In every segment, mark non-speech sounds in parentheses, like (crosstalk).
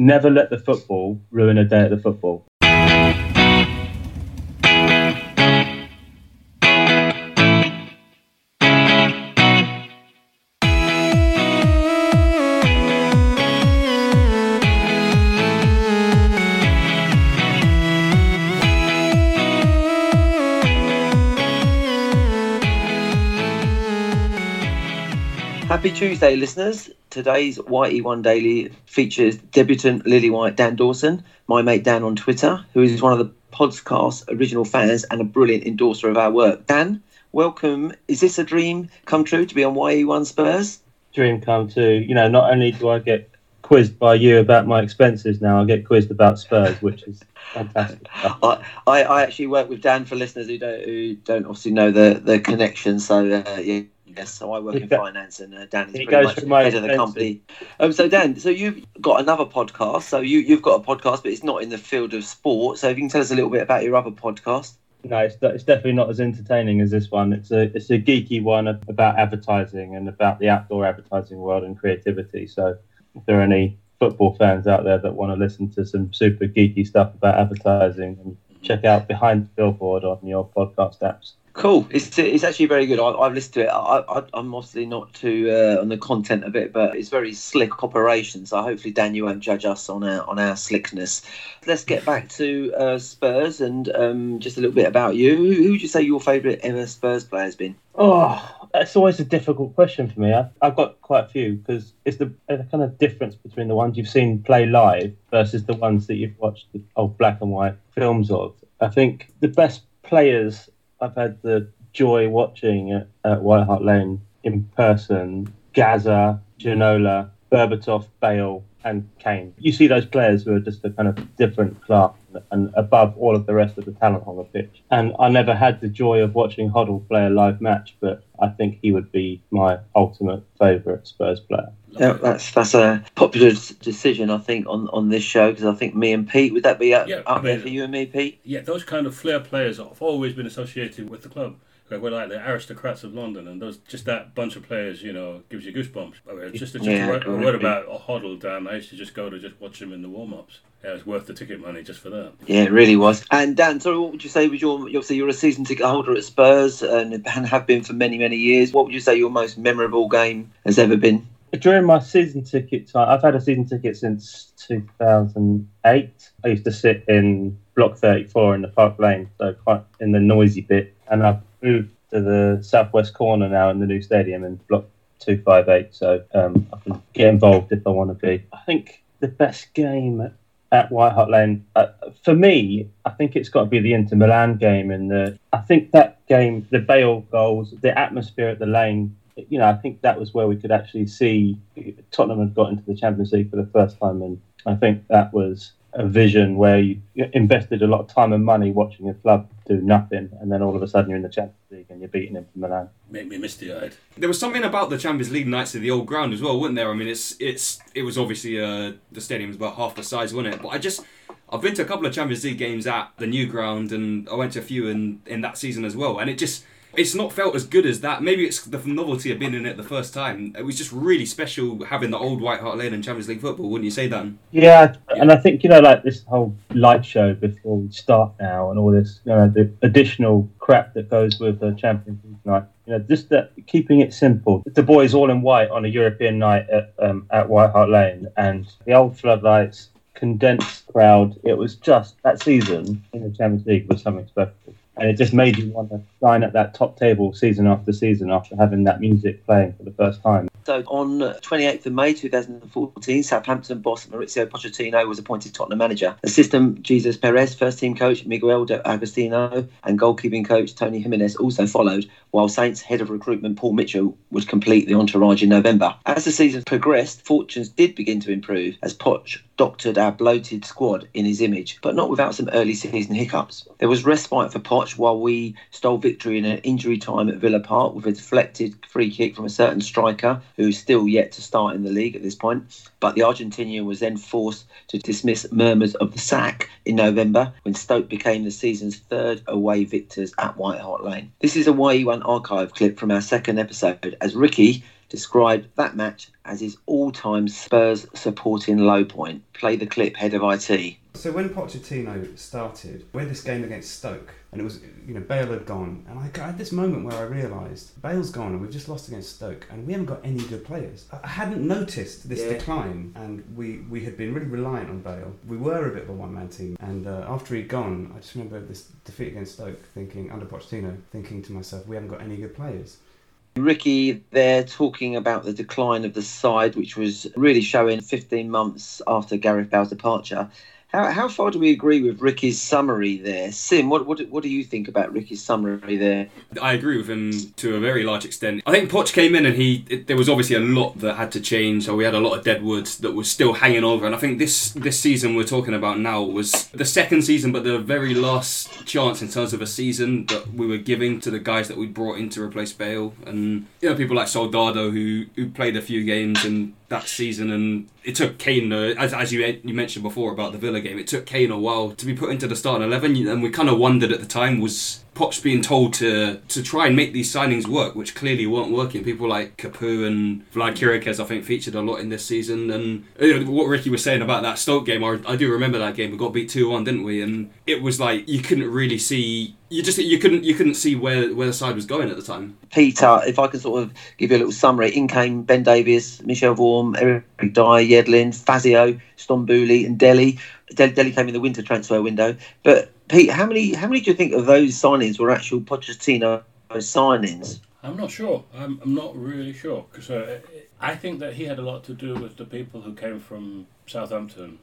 never let the football ruin a day at the football. Tuesday, listeners. Today's YE1 Daily features debutant Lily White Dan Dawson, my mate Dan on Twitter, who is one of the podcast's original fans and a brilliant endorser of our work. Dan, welcome. Is this a dream come true to be on YE1 Spurs? Dream come true. You know, not only do I get quizzed by you about my expenses now, I get quizzed about Spurs, which is fantastic. (laughs) I, I, I actually work with Dan for listeners who don't, who don't obviously know the, the connection. So, uh, yeah. Yes, so I work in finance, and uh, Dan is He pretty much my head of the company. Um, so Dan, so you've got another podcast. So you you've got a podcast, but it's not in the field of sport. So if you can tell us a little bit about your other podcast. No, it's, it's definitely not as entertaining as this one. It's a it's a geeky one about advertising and about the outdoor advertising world and creativity. So if there are any football fans out there that want to listen to some super geeky stuff about advertising, check out Behind the Billboard on your podcast apps. Cool. It's it's actually very good. I, I've listened to it. I, I, I'm obviously not too uh, on the content of it, but it's very slick operation. So hopefully, Dan, you won't judge us on our on our slickness. Let's get back to uh, Spurs and um, just a little bit about you. Who, who would you say your favourite ever Spurs player has been? Oh, that's always a difficult question for me. I've, I've got quite a few because it's the, the kind of difference between the ones you've seen play live versus the ones that you've watched the old black and white films of. I think the best players I've had the joy watching at, White Hart Lane in person Gazza, Ginola, Berbatov, Bale, and Kane. You see those players who are just a kind of different class and above all of the rest of the talent on the pitch. And I never had the joy of watching Hoddle play a live match, but I think he would be my ultimate favourite Spurs player. Yeah, that's that's a popular decision, I think, on, on this show because I think me and Pete would that be up, Yeah, up I there for you and me, Pete? Yeah, those kind of flair players have always been associated with the club. Like, We're like the aristocrats of London, and those just that bunch of players, you know, gives you goosebumps. I mean, just just Yeah, a, word, a word about a Hoddle, Dan. I used to just go to just watch him in the warm ups. Yeah, was worth the ticket money just for that. Yeah, it really was. And Dan, sorry, what would you say was your? Obviously, you're a season ticket holder at Spurs and, and have been for many, many years. What would you say your most memorable game has ever been? During my season ticket time, I've had a season ticket since 2008. I used to sit in block 34 in the Park Lane, so quite in the noisy bit. And I've moved to the southwest corner now in the new stadium in block 258, so um, I can get involved if I want to be. I think the best game at White Hart Lane, uh, for me, I think it's got to be the Inter Milan game. And the, I think that game, the Bale goals, the atmosphere at the lane, you know, I think that was where we could actually see Tottenham had got into the Champions League for the first time, and I think that was a vision where you invested a lot of time and money watching a club do nothing, and then all of a sudden you're in the Champions League and you're beating Inter Milan. Make me misty eyed. There was something about the Champions League nights at the old ground as well, wasn't there? I mean, it's it's it was obviously uh, the stadium was about half the size, wasn't it? But I just I've been to a couple of Champions League games at the new ground, and I went to a few in in that season as well, and it just. It's not felt as good as that. Maybe it's the novelty of being in it the first time. It was just really special having the old White Hart Lane and Champions League football, wouldn't you say, Dan? Yeah, and I think you know, like this whole light show before we start now, and all this, you know, the additional crap that goes with the Champions League night. You know, just that keeping it simple. The boys all in white on a European night at um, at White Hart Lane, and the old floodlights, condensed crowd. It was just that season in the Champions League was something special. And it just made you want to dine at that top table season after season after having that music playing for the first time. So on 28th of May 2014, Southampton boss Mauricio Pochettino was appointed Tottenham manager. Assistant Jesus Perez, first team coach Miguel D'Agostino, and goalkeeping coach Tony Jimenez also followed, while Saints head of recruitment Paul Mitchell would complete the entourage in November. As the season progressed, fortunes did begin to improve as Poch doctored our bloated squad in his image, but not without some early season hiccups. There was respite for Poch while we stole victory in an injury time at Villa Park with a deflected free kick from a certain striker who's still yet to start in the league at this point. But the Argentinian was then forced to dismiss murmurs of the sack in November when Stoke became the season's third away victors at White Hart Lane. This is a YE1 archive clip from our second episode as Ricky described that match as his all-time Spurs supporting low point. Play the clip, head of IT. So when Pochettino started, we had this game against Stoke, and it was, you know, Bale had gone, and I had this moment where I realised Bale's gone, and we've just lost against Stoke, and we haven't got any good players. I hadn't noticed this Yeah. decline, and we, we had been really reliant on Bale. We were a bit of a one-man team, and uh, after he'd gone, I just remember this defeat against Stoke, thinking under Pochettino, thinking to myself, we haven't got any good players. Ricky there talking about the decline of the side, which was really showing 15 months after Gareth Bale's departure. How, how far do we agree with Ricky's summary there? Sim, what, what, what do you think about Ricky's summary there? I agree with him to a very large extent. I think Poch came in and he it, there was obviously a lot that had to change. So we had a lot of dead woods that was still hanging over. And I think this this season we're talking about now was the second season, but the very last chance in terms of a season that we were giving to the guys that we brought in to replace Bale. And you know people like Soldado who who played a few games in that season and it took Kane uh, as, as you you mentioned before about the Villa game it took Kane a while to be put into the starting 11 and we kind of wondered at the time was Poch being told to to try and make these signings work, which clearly weren't working. People like Capoue and Vlad Chiriches, I think, featured a lot in this season. And you know, what Ricky was saying about that Stoke game, I, I do remember that game. We got beat two one, didn't we? And it was like you couldn't really see. You just you couldn't you couldn't see where where the side was going at the time. Peter, if I can sort of give you a little summary, in came Ben Davies, Michel Vorm, Eric Dier, Yedlin, Fazio, Stambouli, and Dele. Del- Dele came in the winter transfer window. But Pete, how many how many do you think of those signings were actual Pochettino signings? I'm not sure. I'm, I'm not really sure because uh, I think that he had a lot to do with the people who came from Southampton.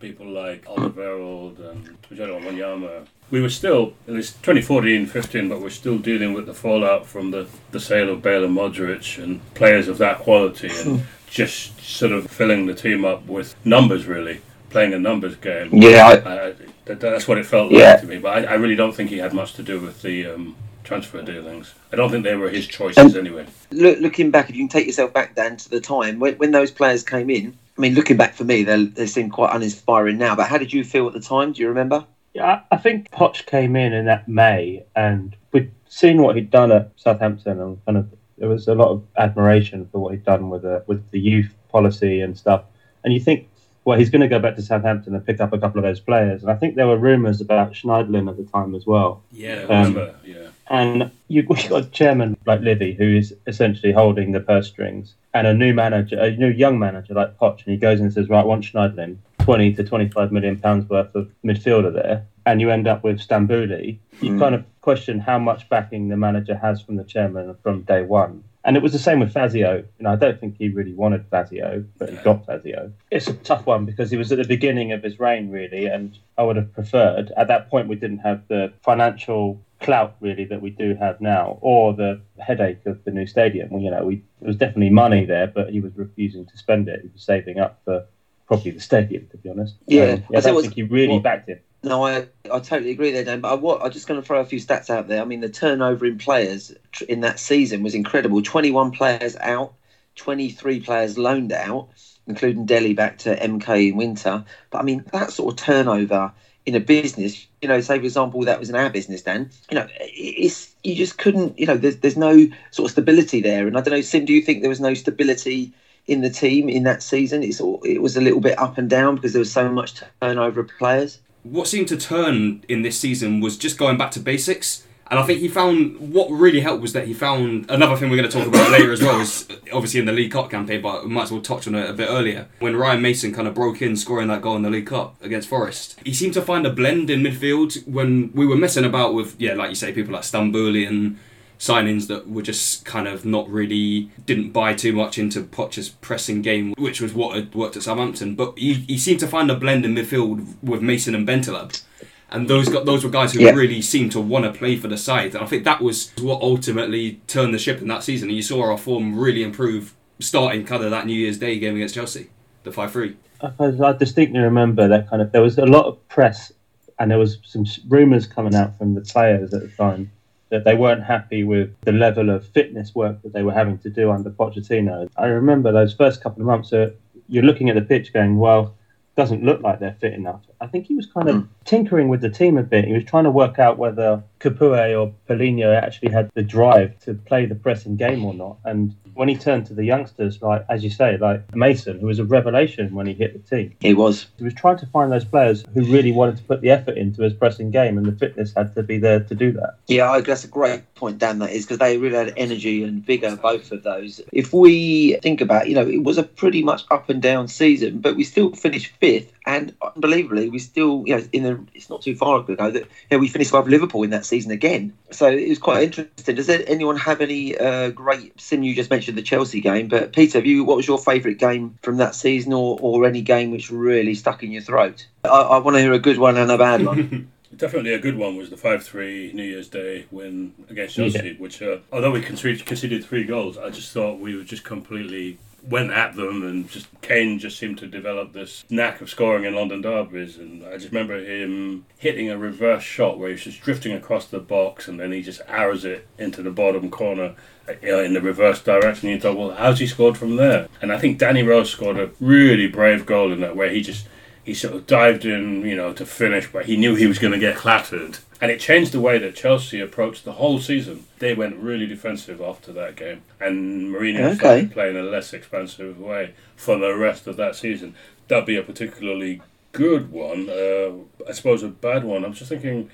People like Alderweireld and Tujelo Wanyama. We were still, it was 2014 15, but we're still dealing with the fallout from the, the sale of Bale and Modric and players of that quality and (laughs) just sort of filling the team up with numbers, really, playing a numbers game. Yeah, I, I, that, that's what it felt like Yeah. to me. But I, I really don't think he had much to do with the um, transfer dealings. I don't think they were his choices anyway. look, looking back, if you can take yourself back, Dan, to the time when, when those players came in. I mean, looking back for me, they they seem quite uninspiring now. But how did you feel at the time? Do you remember? Yeah, I I think Poch came in in that May, and we'd seen what he'd done at Southampton, and kind of there was a lot of admiration for what he'd done with the with the youth policy and stuff. And you think, well, he's going to go back to Southampton and pick up a couple of those players. And I think there were rumours about Schneiderlin at the time as well. Yeah, Um, remember? Yeah. And you- (laughs) you've got a chairman like Levy who is essentially holding the purse strings, and a new manager, a new young manager like Poch, and he goes and says, "Right, I want Schneiderlin, twenty to twenty-five million pounds worth of midfielder there," and you end up with Stambouli. You Mm. kind of question how much backing the manager has from the chairman from day one. And it was the same with Fazio. You know, I don't think he really wanted Fazio, but he got Fazio. It's a tough one because he was at the beginning of his reign, really, and I would have preferred. At that point, we didn't have the financial clout really that we do have now, or the headache of the new stadium. Well, you know, we there was definitely money there, but he was refusing to spend it. He was saving up for probably the stadium, to be honest. Yeah, Um, I I don't you think he really what- backed him. No, I, I totally agree there, Dan. But I, what, I'm just going to throw a few stats out there. I mean, the turnover in players in that season was incredible 21 players out, 23 players loaned out, including Dele back to MK in winter. But I mean, that sort of turnover in a business, you know, say for example, that was in our business, Dan, you know, it's, you just couldn't, you know, there's, there's no sort of stability there. And I don't know, Sim, do you think there was no stability? In the team in that season, it's all, it was a little bit up and down because there was so much turnover of players. What seemed to turn in this season was just going back to basics. And I think he found what really helped was that he found another thing we're going to talk about later as well is obviously in the League Cup campaign, but we might as well touch on it a bit earlier. When Ryan Mason kind of broke in, scoring that goal in the League Cup against Forest, he seemed to find a blend in midfield when we were messing about with, yeah, like you say, people like Stambouli and signings that were just kind of not really didn't buy too much into Poch's pressing game, which was what had worked at Southampton. But he, he seemed to find a blend in midfield with Mason and Bentaleb. And those got those were guys who Yeah. really seemed to want to play for the side, and I think that was what ultimately turned the ship in that season. And you saw our form really improve, starting kind of that New Year's Day game against Chelsea, the five three. I, I distinctly remember that kind of. There was a lot of press, and there was some rumours coming out from the players at the time that they weren't happy with the level of fitness work that they were having to do under Pochettino. I remember those first couple of months. Uh, you're looking at the pitch, going, "Well, doesn't look like they're fit enough." I think he was kind of tinkering with the team a bit. He was trying to work out whether Capoue or Paulinho actually had the drive to play the pressing game or not. And when he turned to the youngsters, like as you say, like Mason, who was a revelation when he hit the team, He was. he was trying to find those players who really wanted to put the effort into his pressing game, and the fitness had to be there to do that. Yeah, I that's a great point, Dan. That is because they really had energy and vigour, both of those. If we think about, you know, it was a pretty much up and down season, but we still finished fifth, and unbelievably, we still, you know, in the it's not too far ago that you know, we finished above Liverpool in that season again. So it was quite interesting. Does anyone have any uh, great? Sim, you just mentioned the Chelsea game, but Peter, have you what was your favourite game from that season, or, or any game which really stuck in your throat? I, I want to hear a good one and a bad one. (laughs) Definitely a good one was the 5 3 New Year's Day win against Chelsea, which, uh, although we conceded, conceded three goals, I just thought we were just completely went at them and just Kane just seemed to develop this knack of scoring in London derbies. And I just remember him hitting a reverse shot where he's just drifting across the box and then he just arrows it into the bottom corner uh, in the reverse direction. And you thought well how's he scored from there? And I think Danny Rose scored a really brave goal in that where he just he sort of dived in, you know, to finish, but he knew he was going to get clattered. And it changed the way that Chelsea approached the whole season. They went really defensive after that game, and Mourinho Okay. started playing a less expansive way for the rest of that season. That'd be a particularly good one. Uh, I suppose a bad one. I'm just thinking,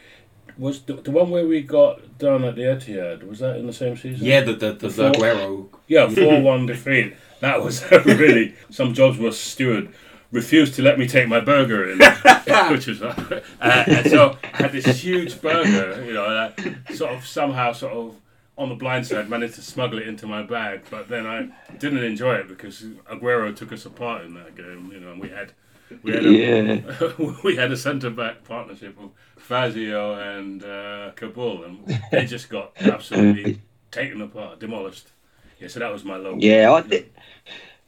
was the, the one where we got done at the Etihad? Was that in the same season? Yeah, the the, the, the Before- Aguero. Yeah, four one defeat. That was (laughs) really some jobs were steward refused to let me take my burger in, (laughs) which was uh, and so I had this huge burger, you know, that sort of somehow sort of on the blind side managed to smuggle it into my bag, but then I didn't enjoy it because Aguero took us apart in that game, you know, and we had we had a, Yeah. (laughs) we had a centre back partnership of Fazio and uh, Kaboul, and they just got absolutely (laughs) taken apart, demolished. Yeah, so that was my low. Yeah, I think.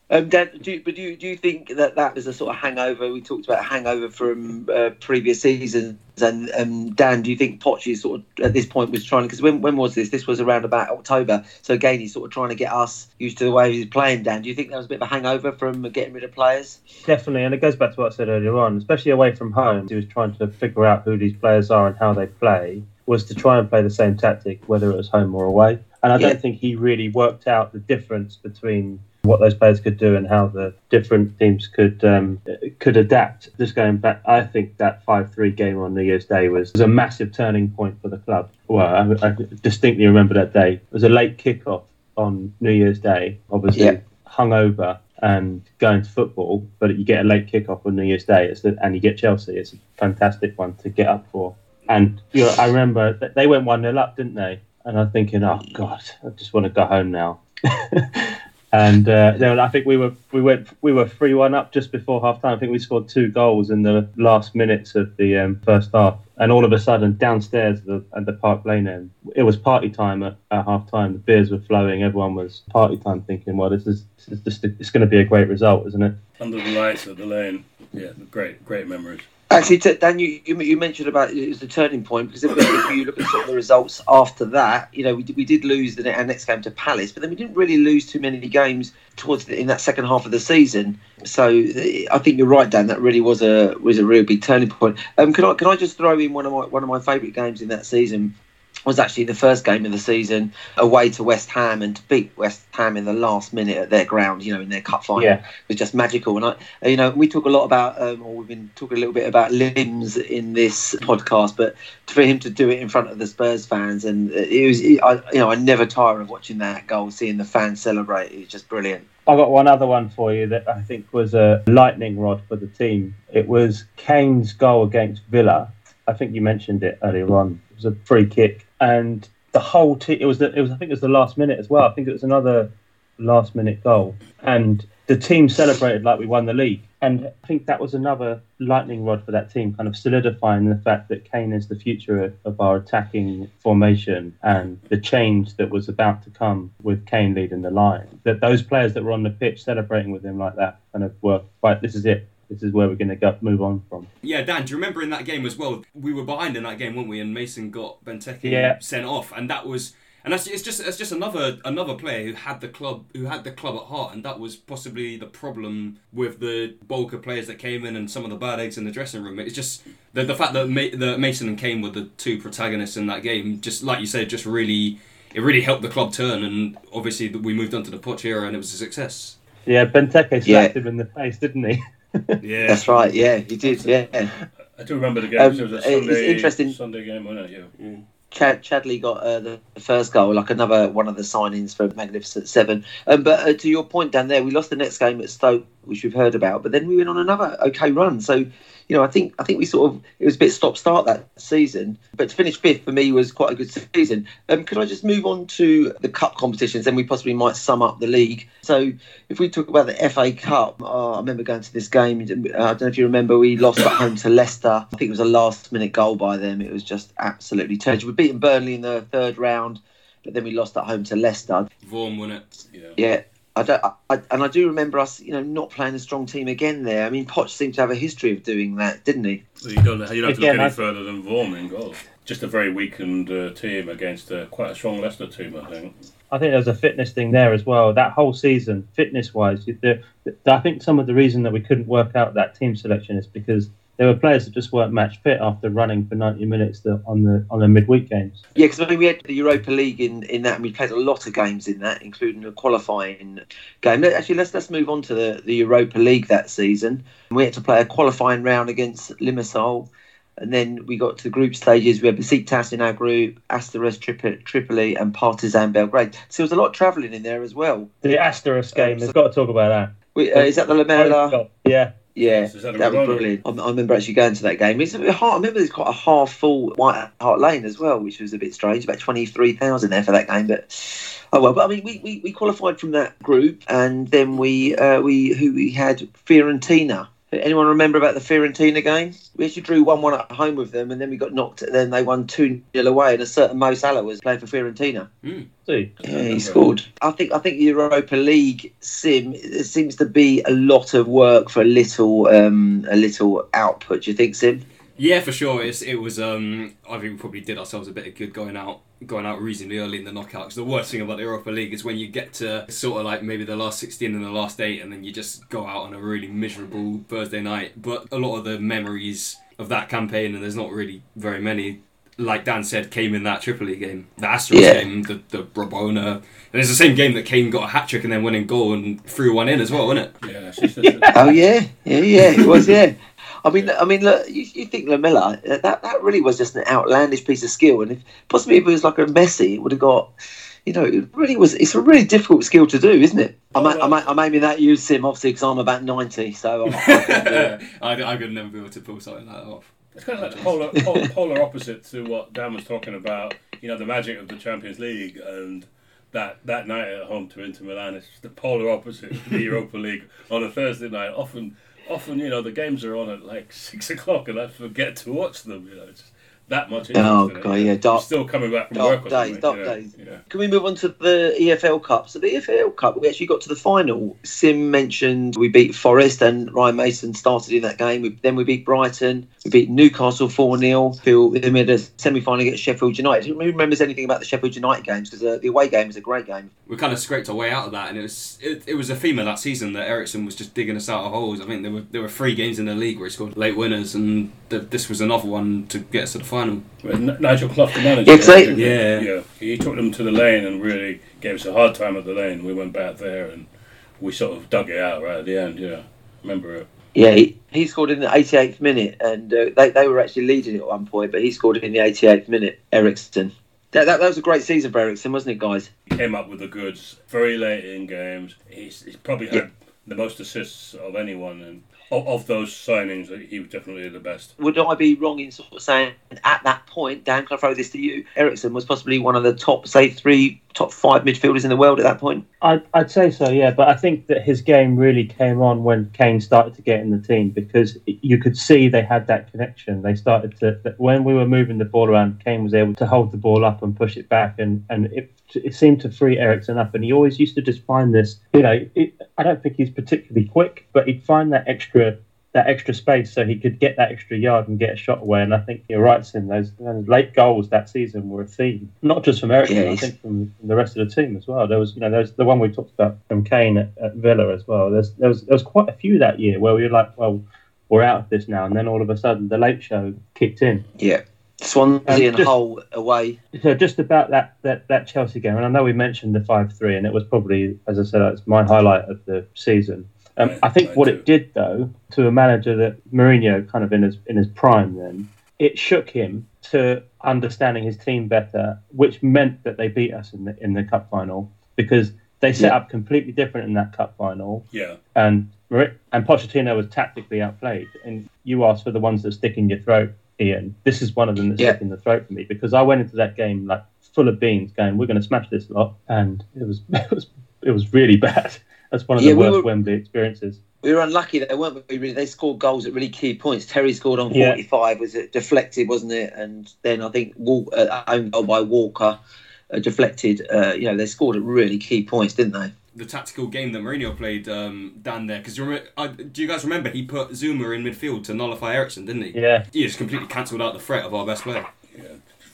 Um, Dan, do but do you, do you think that that was a sort of hangover? We talked about hangover from uh, previous seasons, and um, Dan, do you think Poch sort of at this point was trying? Because when when was this? This was around about October. So again, he's sort of trying to get us used to the way he's playing. Dan, do you think that was a bit of a hangover from getting rid of players? Definitely, and it goes back to what I said earlier on, especially away from home. He was trying to figure out who these players are and how they play, was to try and play the same tactic, whether it was home or away. And I Yeah. don't think he really worked out the difference between what those players could do and how the different teams could um, could adapt. Just going back, I think that five three game on New Year's Day was, was a massive turning point for the club. Well, I, I distinctly remember that day. It was a late kickoff on New Year's Day, obviously Yeah. hungover and going to football, but you get a late kickoff on New Year's Day, it's the, and you get Chelsea. It's a fantastic one to get up for. And you know, I remember they went one 0 up, didn't they? And I'm thinking, oh god, I just want to go home now. (laughs) and uh, then I think we were we went we were three one up just before half time. I think we scored two goals in the last minutes of the um, first half. And all of a sudden, downstairs at the, at the Park Lane end, it was party time at, at half time. The beers were flowing. Everyone was party time, thinking, "Well, this is, this is just it's going to be a great result, isn't it?" Under the lights at the lane. Yeah, great, great memories. Actually, Dan, you, you mentioned about it was the turning point because if, you look at sort of the results after that, you know, we did, we did lose our next game to Palace, but then we didn't really lose too many games towards the, in that second half of the season. So I think you're right, Dan. That really was a was a real big turning point. Um, can I can I just throw in one of my one of my favourite games in that season? Was actually the first game of the season away to West Ham and to beat West Ham in the last minute at their ground, you know, in their cup final Yeah. was just magical. And I, you know, we talk a lot about, um, or we've been talking a little bit about limbs in this podcast, but for him to do it in front of the Spurs fans, and it was, I, you know, I never tire of watching that goal, seeing the fans celebrate. It's just brilliant. I got one other one for you that I think was a lightning rod for the team. It was Kane's goal against Villa. I think you mentioned it earlier on. It was a free kick, and the whole team. It was. The, it was. I think it was the last minute as well. I think it was another last minute goal, and the team celebrated like we won the league. And I think that was another lightning rod for that team, kind of solidifying the fact that Kane is the future of our attacking formation and the change that was about to come with Kane leading the line. That those players that were on the pitch celebrating with him like that kind of were, right, this is it. This is where we're going to go move on from. Yeah, Dan, do you remember in that game as well? We were behind in that game, weren't we? And Mason got Benteke Yeah. sent off, and that was And that's it's just it's just another another player who had the club who had the club at heart, and that was possibly the problem with the bulk of players that came in and some of the bad eggs in the dressing room. It's just the the fact that Ma- that Mason and Kane were the two protagonists in that game. Just like you said, just really it really helped the club turn, and obviously we moved on to the Poch era, and it was a success. Yeah, Benteke slapped Yeah. him in the face, didn't he? (laughs) Yeah, That's right. Yeah, he did. Yeah. I do remember the game. Um, it was a it's Sunday, interesting- Sunday game, wasn't it? Yeah. Chad, Chadli got uh, the first goal, like another one of the signings for Magnificent Seven. Um, but uh, to your point down there, we lost the next game at Stoke, which we've heard about, but then we went on another okay run. So, you know, I think I think we sort of it was a bit stop start that season, but to finish fifth for me was quite a good season. Um, could I just move on to the cup competitions? Then we possibly might sum up the league. So, if we talk about the FA Cup, oh, I remember going to this game. Uh, I don't know if you remember, we lost at home to Leicester. I think it was a last minute goal by them. It was just absolutely terrible. We'd beaten Burnley in the third round, but then we lost at home to Leicester. Vaughan won it. Yeah. Yeah. I don't, I, I- and I do remember us, you know, not playing a strong team again there. I mean, Poch seemed to have a history of doing that, didn't he? So you don't, you don't have to Again, look any I- further than Vorm in goal. Just a very weakened uh, team against uh, quite a strong Leicester team, I think. I think there's a fitness thing there as well. That whole season, fitness wise, the, the, I think some of the reason that we couldn't work out that team selection is because there were players that just weren't match fit after running for 90 minutes the, on the on the midweek games. Yeah, because I mean, we had the Europa League in, in that, and we played a lot of games in that, including a qualifying game. Actually, let's let's move on to the, the Europa League that season. We had to play a qualifying round against Limassol, and then we got to the group stages. We had Besiktas in our group, Asteras Tripoli, Tripoli and Partizan Belgrade. So there was a lot of travelling in there as well. The Asteras game, we've got to talk about that. We, uh, is that the Lamela? Yeah. Yeah, Is that that was brilliant. I, I remember actually going to that game. It's a bit hard. I remember there's quite a half full White Hart Lane as well, which was a bit strange. About twenty three thousand there for that game, but oh well. But I mean, we, we, we qualified from that group, and then we uh, we who we had Fiorentina. Anyone remember about the Fiorentina game? We actually drew one one at home with them, and then we got knocked. Then they won two 0 away, and a certain Mo Salah was playing for Fiorentina. See, Yeah, he scored. I think I think Europa League sim there seems to be a lot of work for a little um, a little output. Do you think, Sim? Yeah, for sure. It's, it was. Um, I think we probably did ourselves a bit of good going out, going out reasonably early in the knockouts. The worst thing about the Europa League is when you get to sort of like maybe the last sixteen and the last eight, and then you just go out on a really miserable Thursday night. But a lot of the memories of that campaign, and there's not really very many. Like Dan said, came in that Tripoli game, the Astros Yeah. game, the the Rabona, and it's the same game that Kane got a hat trick and then went in goal and threw one in as well, wasn't it? Yeah, it's Oh yeah, yeah, yeah. It was yeah. I mean, I mean, look, you, you think Lamela? That that really was just an outlandish piece of skill, and if possibly if it was like a Messi, it would have got. You know, it really was. It's a really difficult skill to do, isn't it? I'm, Oh, I'm, I'm aiming that at you, Sim, obviously, because I'm about ninety. So, I'm, I can't do it. I, I could never be able to pull something like that off. It's kind of like the polar, polar, (laughs) polar opposite to what Dan was talking about. You know, the magic of the Champions League and that that night at home to Inter Milan. It's the polar opposite of the Europa League on a Thursday night. Often, often you know the games are on at like (laughs) six o'clock, and I forget to watch them. You know, just that much. interest Oh, it. God, yeah, dark- You're still coming back from dark work. days, dark you know, days. Yeah. Can we move on to the EFL Cup? So the EFL Cup, we actually got to the final. Sim mentioned we beat Forest and Ryan Mason started in that game. We, then we beat Brighton. We beat Newcastle 4 0. Then we had a semi final against Sheffield United. Who remembers anything about the Sheffield United games? Because uh, the away game was a great game. we kind of scraped our way out of that, and it was it, it was a theme of that season that Eriksen was just digging us out of holes. I think there were there were three games in the league where he scored late winners, and th- this was another one to get us to the final. With N- Nigel Clough, the manager. Yeah, 'cause they- Yeah. yeah. He took them to the lane and really gave us a hard time at the lane. We went back there and we sort of dug it out right at the end. Yeah, remember it. Yeah, he, he scored in the 88th minute, and uh, they, they were actually leading at one point, but he scored in the 88th minute. Eriksen. That, that, that was a great season for Eriksen, wasn't it, guys? He came up with the goods very late in games. He's, he's probably had Yeah. the most assists of anyone, and of, of those signings, he was definitely the best. would I be wrong in sort of saying at that point, Dan, can I throw this to you? Eriksen was possibly one of the top, say, three, top five midfielders in the world at that point. I'd, I'd say so, yeah. But I think that his game really came on when Kane started to get in the team because you could see they had that connection. They started to when we were moving the ball around, Kane was able to hold the ball up and push it back, and and it it seemed to free Eriksen up. And he always used to just find this. You know, it, I don't think he's particularly quick, but he'd find that extra that extra space so he could get that extra yard and get a shot away. And I think you're right, Sim. Those, those late goals that season were a theme, not just from Eriksen, Yeah, I think from, from the rest of the team as well. There was, you know, there's the one we talked about from Kane at, at Villa as well. There's there was there was quite a few that year where we were like, well, we're out of this now, and then all of a sudden the late show kicked in. Yeah. Swansea Um, and just- Hull away. So just about that, that, that Chelsea game, and I know we mentioned the five three, and it was probably, as I said, it's my highlight of the season. Um, Right, I think mine what too. it did though to a manager that Mourinho kind of in his in his prime, then it shook him to understanding his team better, which meant that they beat us in the in the cup final because they set Yeah. up completely different in that cup final Yeah. and and Pochettino was tactically outplayed. And you asked for the ones that stick in your throat, Ian. This is one of them that Yeah. in the throat for me because I went into that game like full of beans, going, "We're going to smash this lot," and it was (laughs) it was it was really (laughs) bad. That's one of Yeah, the we worst were- Wembley experiences. We were unlucky that they weren't really. They scored goals at really key points. Terry scored on Yeah. 45, was it deflected, wasn't it? And then I think Wal- uh, own goal by Walker, uh, deflected. Uh, you know, they scored at really key points, didn't they? The tactical game that Mourinho played um, down there. Because uh, do you guys remember he put Zouma in midfield to nullify Eriksen, didn't he? Yeah, He just completely cancelled out the threat of our best player. Yeah.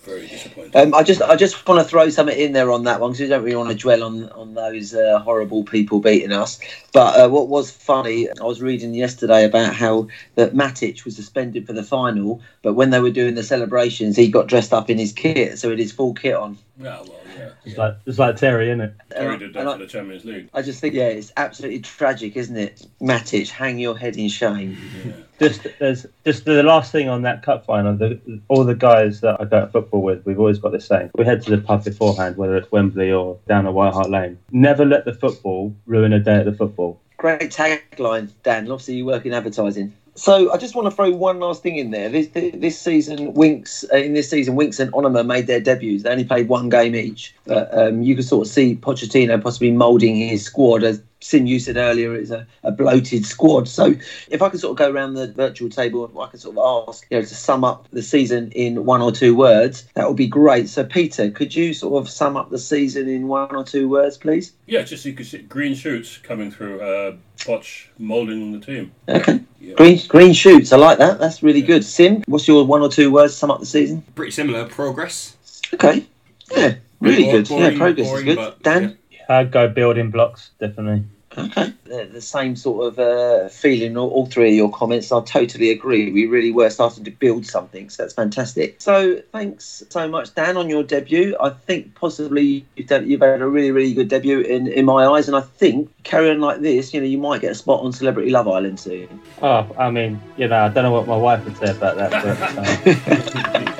Very disappointing. Um, I just I just want to throw something in there on that one because we don't really want to dwell on on those uh, horrible people beating us. But uh, what was funny, I was reading yesterday about how that Matic was suspended for the final, but when they were doing the celebrations, he got dressed up in his kit, so he had his full kit on. Yeah, well, yeah. it's yeah. like it's like Terry, isn't it? Terry did I- and that I- for the Champions League. I just think, yeah, it's absolutely tragic, isn't it? Matic, hang your head in shame. Yeah. Just there's just the last thing on that cup final. The, all the guys that I go to football with, we've always got this saying: we head to the pub beforehand, whether it's Wembley or down at White Hart Lane. Never let the football ruin a day at the football. Great tagline, Dan. Obviously, you work in advertising. So I just want to throw one last thing in there. This this season, Winks uh, in this season, Winks and Onomah made their debuts. They only played one game each, but um, you could sort of see Pochettino possibly moulding his squad. As Sim, you said earlier, it's a, a bloated squad. So if I could sort of go around the virtual table, and I could sort of ask, you know, to sum up the season in one or two words, that would be great. So Peter, could you sort of sum up the season in one or two words, please? Yeah, just so you could see green shoots coming through. Uh, Poch moulding the team. Okay. Yeah. Green green shoots. I like that. That's really good. Sim, what's your one or two words to sum up the season? Pretty similar progress. Okay. Yeah. Really Bor- good. boring- yeah, progress boring, is good. but, Dan. I'd go building blocks, definitely. Okay. The, the same sort of uh, feeling. All, all three of your comments. I totally agree. We really were starting to build something. So that's fantastic. So thanks so much, Dan, on your debut. I think possibly you've, done, you've had a really, really good debut in, in my eyes. And I think carry on like this, you know, you might get a spot on Celebrity Love Island soon. Oh, I mean, you know, I don't know what my wife would say about that, but uh, (laughs)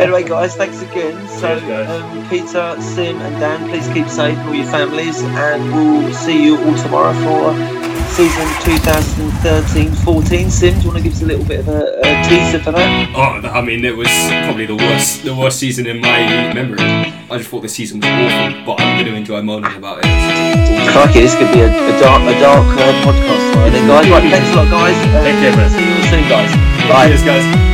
anyway, guys, thanks again. So, um, Peter, Sim, and Dan, please keep safe, all your families, and we'll see you all tomorrow for season 2013-14. Sim, do you want to give us a little bit of a, a teaser for that? Oh, I mean, it was probably the worst, the worst season in my memory. I just thought the season was awful, but I'm going to enjoy moaning about it. Crikey, this could be a, a dark, a dark uh, podcast. Right, then, guys. Right, thanks a lot, guys. Uh, Take care, man. See you all soon, guys. Bye. Cheers, guys.